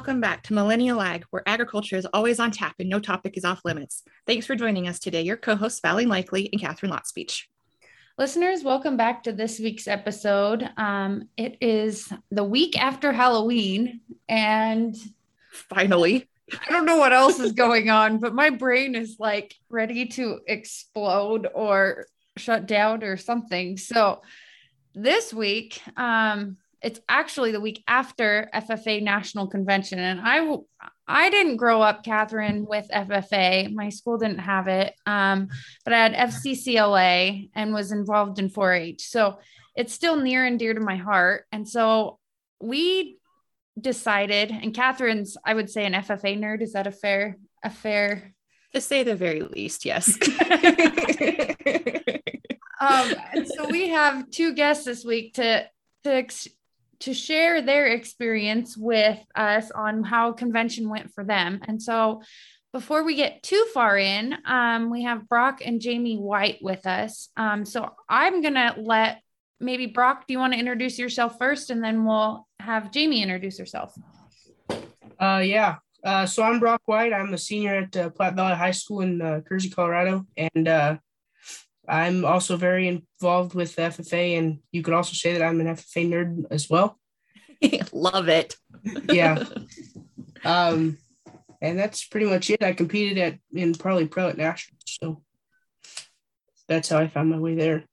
welcome back to Millennial Ag, where agriculture is always on tap and no topic is off limits. Thanks for joining us today, your co hosts, Valley Likely and Catherine Lotspeech. Listeners, welcome back to this week's episode. Um, it is the week after Halloween, and finally, I don't know what else is going on, but my brain is like ready to explode or shut down or something. So, this week, um, it's actually the week after FFA National Convention. And I I didn't grow up, Catherine, with FFA. My school didn't have it. Um, but I had FCCLA and was involved in 4-H. So it's still near and dear to my heart. And so we decided, and Catherine's, I would say, an FFA nerd. Is that a fair, a fair? To say the very least, yes. um, and so we have two guests this week to to ex- to share their experience with us on how convention went for them. And so before we get too far in, um, we have Brock and Jaymie White with us. Um, so I'm going to let maybe Brock, do you want to introduce yourself first? And then we'll have Jaymie introduce herself. Uh, yeah. Uh, so I'm Brock White. I'm a senior at uh, Platte Valley High School in uh, Colorado. And uh, I'm also very involved with the FFA, and you could also say that I'm an FFA nerd as well. Love it. yeah. Um, and that's pretty much it. I competed at in Parley Pro at nationals, so that's how I found my way there.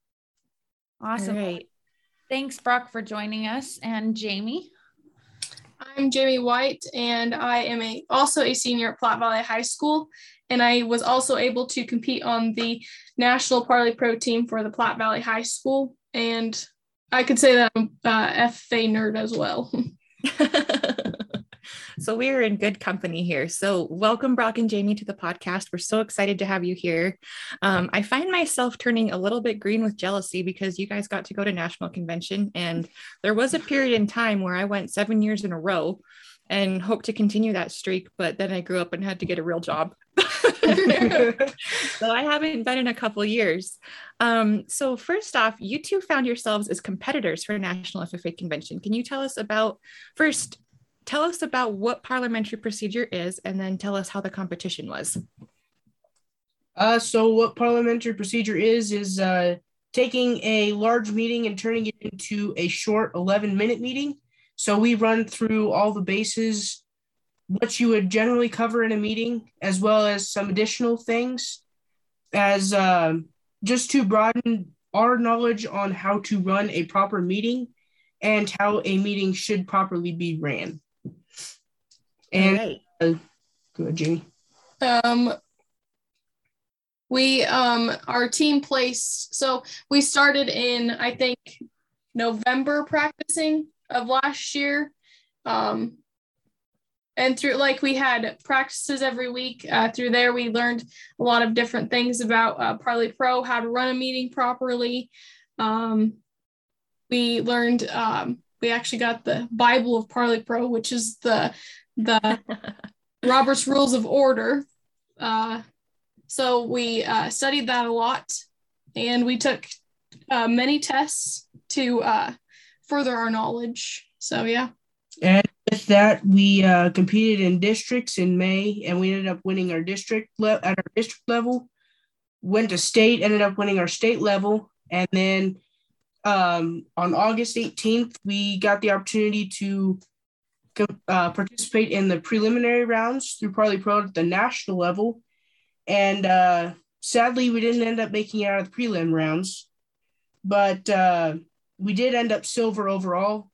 Awesome. Right. Thanks, Brock, for joining us, and Jaymie. I'm Jaymie White, and I am a also a senior at Platte Valley High School, and I was also able to compete on the national Parley Pro team for the Platte Valley High School, and I could say that I'm uh, a FFA nerd as well. so we're in good company here. So welcome, Brock and Jaymie, to the podcast. We're so excited to have you here. Um, I find myself turning a little bit green with jealousy because you guys got to go to national convention, and there was a period in time where I went seven years in a row and hope to continue that streak. But then I grew up and had to get a real job. so I haven't been in a couple years. Um, so first off, you two found yourselves as competitors for National FFA Convention. Can you tell us about first? Tell us about what parliamentary procedure is, and then tell us how the competition was. Uh, so what parliamentary procedure is is uh, taking a large meeting and turning it into a short 11 minute meeting so we run through all the bases, what you would generally cover in a meeting, as well as some additional things, as uh, just to broaden our knowledge on how to run a proper meeting and how a meeting should properly be ran. And right. uh, go ahead, Jaymie. Um, we um our team placed so we started in I think November practicing of last year. Um, and through like we had practices every week uh, through there we learned a lot of different things about uh, parley pro how to run a meeting properly um, we learned um, we actually got the bible of parley pro which is the the robert's rules of order uh, so we uh, studied that a lot and we took uh, many tests to uh, further our knowledge. So yeah. And with that, we uh, competed in districts in May, and we ended up winning our district le- at our district level. Went to state, ended up winning our state level, and then um, on August 18th, we got the opportunity to uh, participate in the preliminary rounds through Parley Pro at the national level. And uh, sadly, we didn't end up making it out of the prelim rounds. But uh, we did end up silver overall.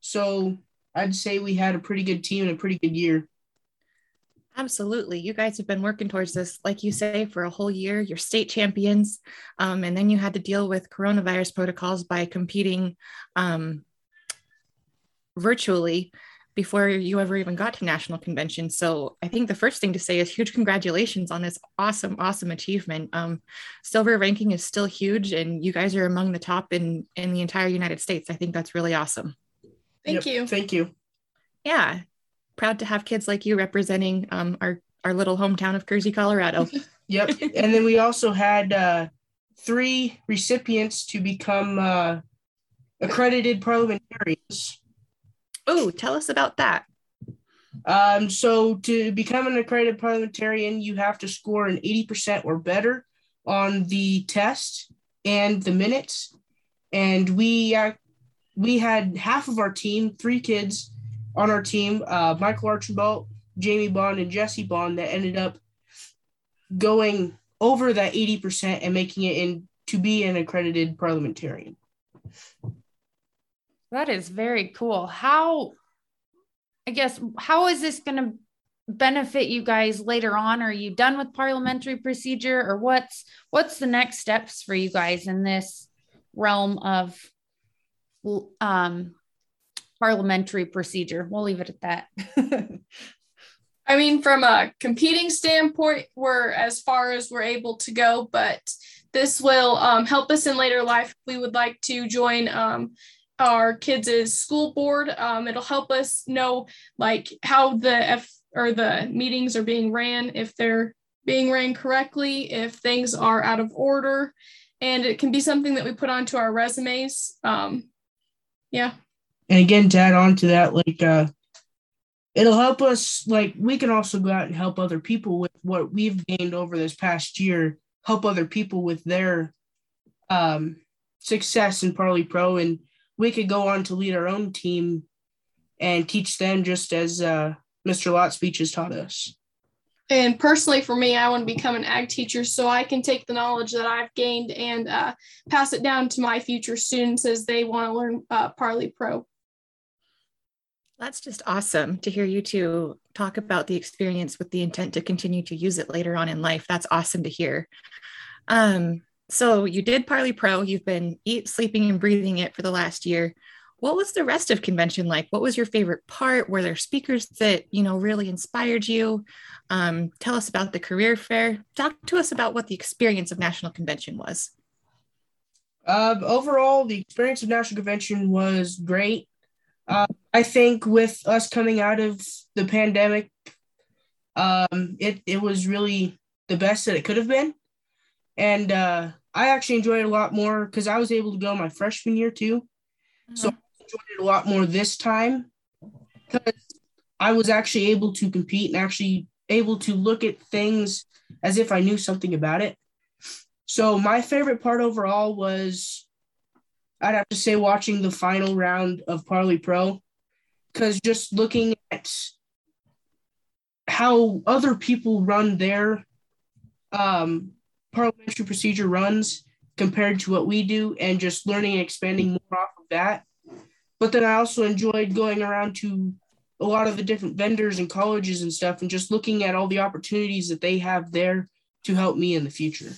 So I'd say we had a pretty good team and a pretty good year. Absolutely. You guys have been working towards this, like you say, for a whole year. You're state champions. Um, and then you had to deal with coronavirus protocols by competing um, virtually before you ever even got to national convention. So I think the first thing to say is huge congratulations on this awesome, awesome achievement. Um, silver ranking is still huge, and you guys are among the top in in the entire United States. I think that's really awesome. Thank yep, you. Thank you. Yeah, proud to have kids like you representing um, our our little hometown of Kersey, Colorado. yep, and then we also had uh, three recipients to become uh, accredited parliamentarians. Oh, tell us about that. Um, so to become an accredited parliamentarian, you have to score an 80% or better on the test and the minutes. And we uh, we had half of our team, three kids on our team, uh, Michael Archibald, Jamie Bond, and Jesse Bond, that ended up going over that 80% and making it in to be an accredited parliamentarian. That is very cool. How, I guess, how is this going to benefit you guys later on? Are you done with parliamentary procedure, or what's what's the next steps for you guys in this realm of um, parliamentary procedure? We'll leave it at that. I mean, from a competing standpoint, we're as far as we're able to go, but this will um, help us in later life. We would like to join um, our kids' school board. Um, it'll help us know like how the F or the meetings are being ran, if they're being ran correctly, if things are out of order, and it can be something that we put onto our resumes. Um, yeah. And again, to add on to that, like uh, it'll help us. Like we can also go out and help other people with what we've gained over this past year. Help other people with their um, success in Parley Pro and we could go on to lead our own team and teach them just as uh, Mr. Lotspeech has taught us. And personally, for me, I want to become an ag teacher so I can take the knowledge that I've gained and uh, pass it down to my future students as they want to learn uh, Parley Pro. That's just awesome to hear you two talk about the experience with the intent to continue to use it later on in life. That's awesome to hear. Um, so you did Parley Pro. You've been eat, sleeping, and breathing it for the last year. What was the rest of convention like? What was your favorite part? Were there speakers that you know really inspired you? Um, tell us about the career fair. Talk to us about what the experience of national convention was. Uh, overall, the experience of national convention was great. Uh, I think with us coming out of the pandemic, um, it it was really the best that it could have been, and uh, I actually enjoyed it a lot more because I was able to go my freshman year too. Mm-hmm. So I enjoyed it a lot more this time because I was actually able to compete and actually able to look at things as if I knew something about it. So my favorite part overall was I'd have to say watching the final round of Parley Pro because just looking at how other people run their um, parliamentary procedure runs compared to what we do and just learning and expanding more off of that. But then I also enjoyed going around to a lot of the different vendors and colleges and stuff and just looking at all the opportunities that they have there to help me in the future.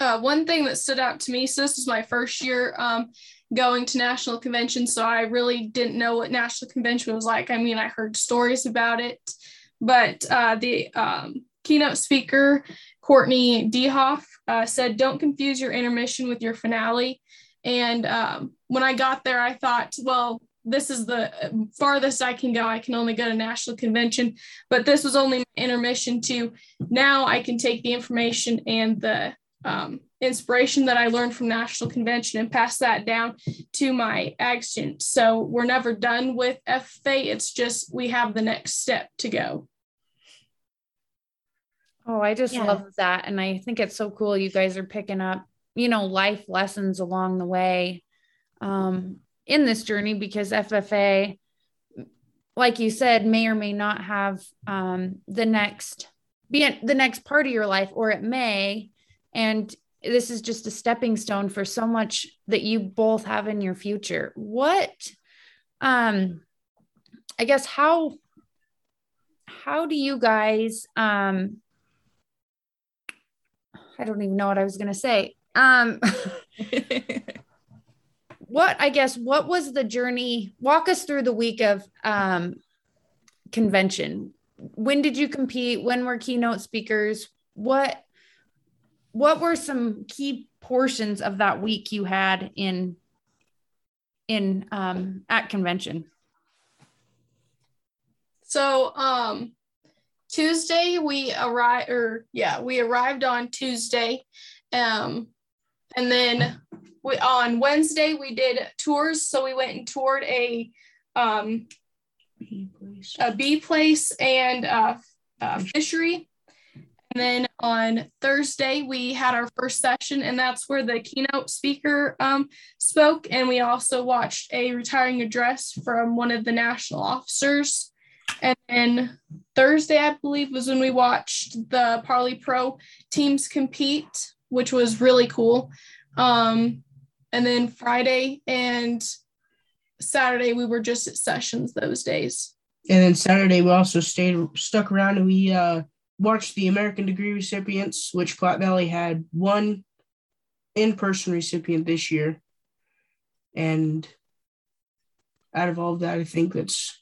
Uh, one thing that stood out to me, so this is my first year um, going to national convention, so I really didn't know what national convention was like. I mean, I heard stories about it, but uh, the um, keynote speaker, Courtney Dehoff, uh, said, Don't confuse your intermission with your finale. And um, when I got there, I thought, well, this is the farthest I can go. I can only go to national convention, but this was only intermission to now I can take the information and the um, inspiration that I learned from national convention and pass that down to my ag students. So we're never done with FFA. It's just we have the next step to go. Oh, I just yeah. love that. And I think it's so cool you guys are picking up, you know, life lessons along the way um, in this journey because FFA, like you said, may or may not have um, the next be the next part of your life, or it may. And this is just a stepping stone for so much that you both have in your future. What, um, I guess how how do you guys um I don't even know what I was going to say. Um, what I guess what was the journey? Walk us through the week of um, convention. When did you compete? When were keynote speakers? What what were some key portions of that week you had in in um, at convention? So um, Tuesday we arrived, or yeah, we arrived on Tuesday, um, and then we on Wednesday we did tours. So we went and toured a um, bee place. a bee place and uh, fishery. And then on Thursday, we had our first session, and that's where the keynote speaker um, spoke. And we also watched a retiring address from one of the national officers. And then Thursday, I believe, was when we watched the Parley Pro teams compete, which was really cool. Um, and then Friday and Saturday, we were just at sessions those days. And then Saturday, we also stayed stuck around and we uh, watched the American degree recipients, which Platte Valley had one in person recipient this year. And out of all of that, I think that's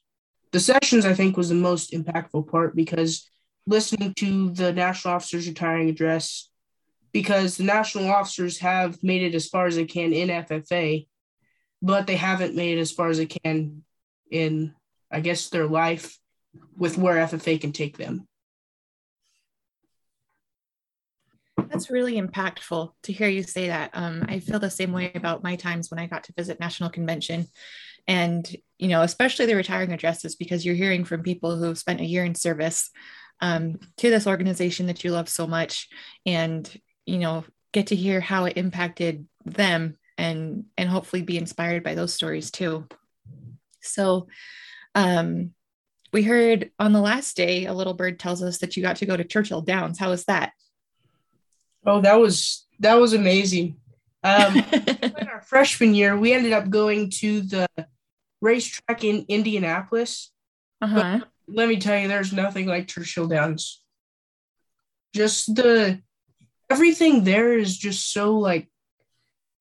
the sessions, I think, was the most impactful part because listening to the national officers retiring address, because the national officers have made it as far as they can in FFA, but they haven't made it as far as they can in, I guess, their life with where FFA can take them. That's really impactful to hear you say that. Um, I feel the same way about my times when I got to visit National Convention. And, you know, especially the retiring addresses, because you're hearing from people who have spent a year in service um, to this organization that you love so much and, you know, get to hear how it impacted them and and hopefully be inspired by those stories too. So um we heard on the last day a little bird tells us that you got to go to Churchill Downs. How was that? Oh, that was that was amazing. Um, in our freshman year, we ended up going to the racetrack in Indianapolis. Uh-huh. But let me tell you, there's nothing like Churchill Downs. Just the everything there is just so like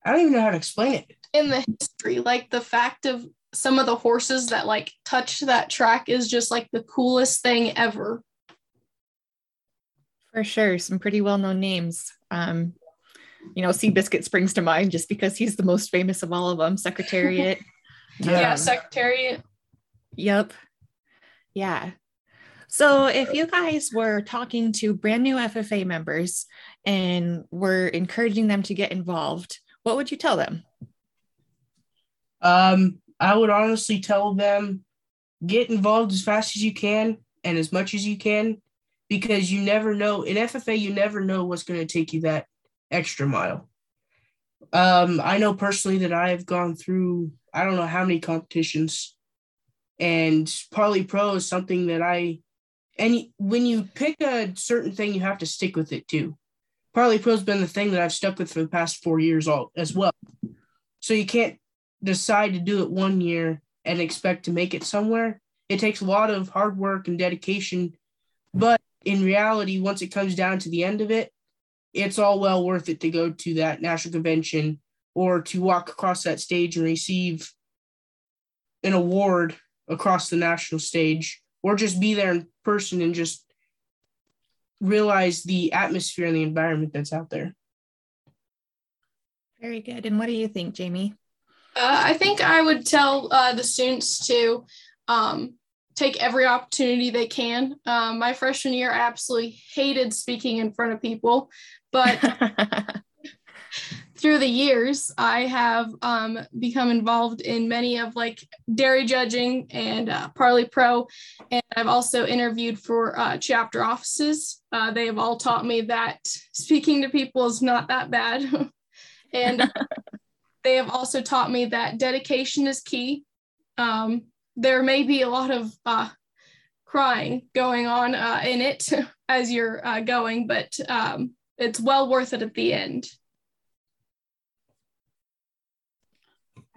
I don't even know how to explain it. In the history, like the fact of some of the horses that like touched that track is just like the coolest thing ever. For sure, some pretty well-known names. Um, you know, Seabiscuit springs to mind just because he's the most famous of all of them. Secretariat. Yeah, Um, Secretariat. Yep. Yeah. So if you guys were talking to brand new FFA members and were encouraging them to get involved, what would you tell them? Um, I would honestly tell them get involved as fast as you can and as much as you can because you never know in FFA you never know what's going to take you that extra mile. Um, I know personally that I've gone through I don't know how many competitions and Parley Pro is something that I and when you pick a certain thing you have to stick with it too. Parley Pro's been the thing that I've stuck with for the past 4 years all as well. So you can't decide to do it one year and expect to make it somewhere. It takes a lot of hard work and dedication, but in reality, once it comes down to the end of it, it's all well worth it to go to that national convention or to walk across that stage and receive an award across the national stage or just be there in person and just realize the atmosphere and the environment that's out there. Very good. And what do you think, Jaymie? Uh, I think I would tell uh, the students to um, take every opportunity they can. Um, my freshman year, I absolutely hated speaking in front of people, but through the years, I have um, become involved in many of like dairy judging and uh, Parley Pro, and I've also interviewed for uh, chapter offices. Uh, they have all taught me that speaking to people is not that bad, and they have also taught me that dedication is key. Um, there may be a lot of uh, crying going on uh, in it as you're uh, going, but um, it's well worth it at the end.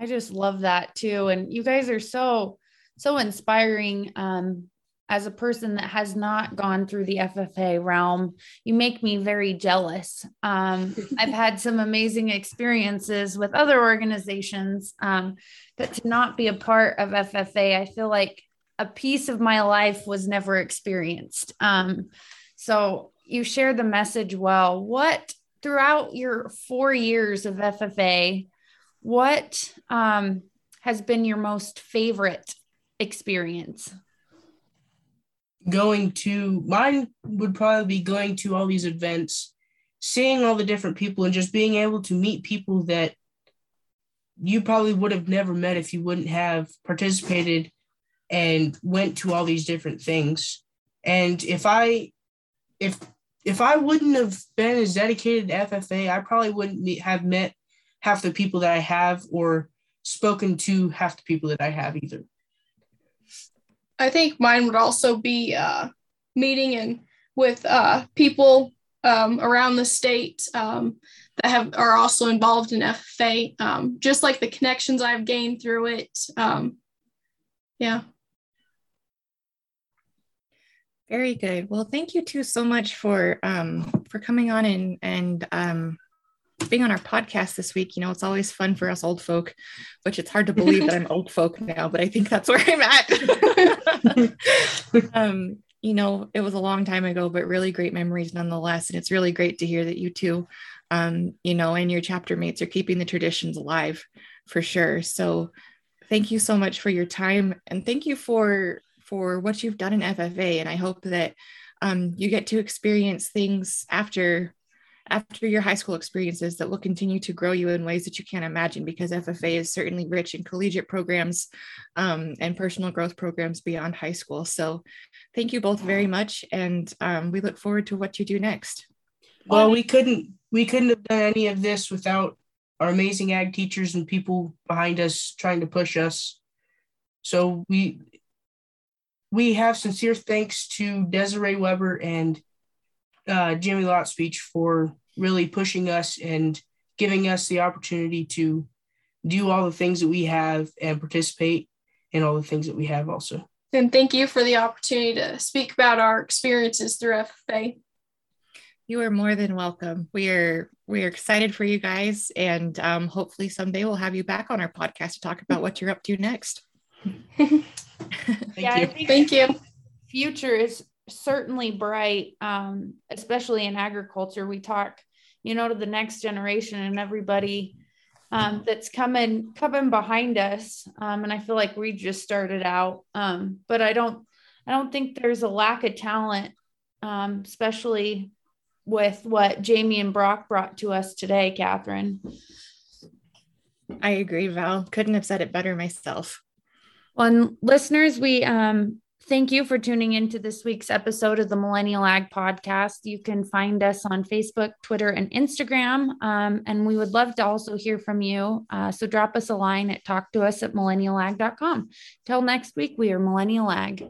I just love that too. And you guys are so, so inspiring. Um, as a person that has not gone through the FFA realm, you make me very jealous. Um, I've had some amazing experiences with other organizations, um, but to not be a part of FFA, I feel like a piece of my life was never experienced. Um, so you share the message well. What throughout your four years of FFA, what um, has been your most favorite experience? Going to mine would probably be going to all these events, seeing all the different people, and just being able to meet people that you probably would have never met if you wouldn't have participated and went to all these different things. And if I, if if I wouldn't have been as dedicated to FFA, I probably wouldn't have met half the people that I have or spoken to half the people that I have either. I think mine would also be uh, meeting and with uh, people um, around the state um, that have are also involved in FFA, um, just like the connections I've gained through it. Um, yeah. Very good. Well, thank you two so much for um, for coming on and and um, being on our podcast this week. You know, it's always fun for us old folk, which it's hard to believe that I'm old folk now, but I think that's where I'm at. um, you know, it was a long time ago, but really great memories nonetheless. And it's really great to hear that you two, um, you know, and your chapter mates are keeping the traditions alive for sure. So thank you so much for your time and thank you for for what you've done in FFA. And I hope that um, you get to experience things after after your high school experiences that will continue to grow you in ways that you can't imagine because FFA is certainly rich in collegiate programs um, and personal growth programs beyond high school. So thank you both very much. And um, we look forward to what you do next. Well, we couldn't we couldn't have done any of this without our amazing ag teachers and people behind us trying to push us. So we we have sincere thanks to Desiree Weber and uh, Jimmy Lotspeech for really pushing us and giving us the opportunity to do all the things that we have and participate in all the things that we have also. And thank you for the opportunity to speak about our experiences through FFA. You are more than welcome. We are we are excited for you guys, and um, hopefully someday we'll have you back on our podcast to talk about what you're up to next. Thank yeah, you. Thank you. future is certainly bright, um, especially in agriculture. We talk, you know, to the next generation and everybody um, that's coming coming behind us. Um, and I feel like we just started out, um, but I don't I don't think there's a lack of talent, um, especially with what Jaymie and Brock brought to us today, Catherine. I agree, Val. Couldn't have said it better myself. Well, and listeners, we um, thank you for tuning into this week's episode of the Millennial Ag Podcast. You can find us on Facebook, Twitter, and Instagram. Um, and we would love to also hear from you. Uh, so drop us a line at talk to us at millennialag.com. Till next week, we are Millennial Ag.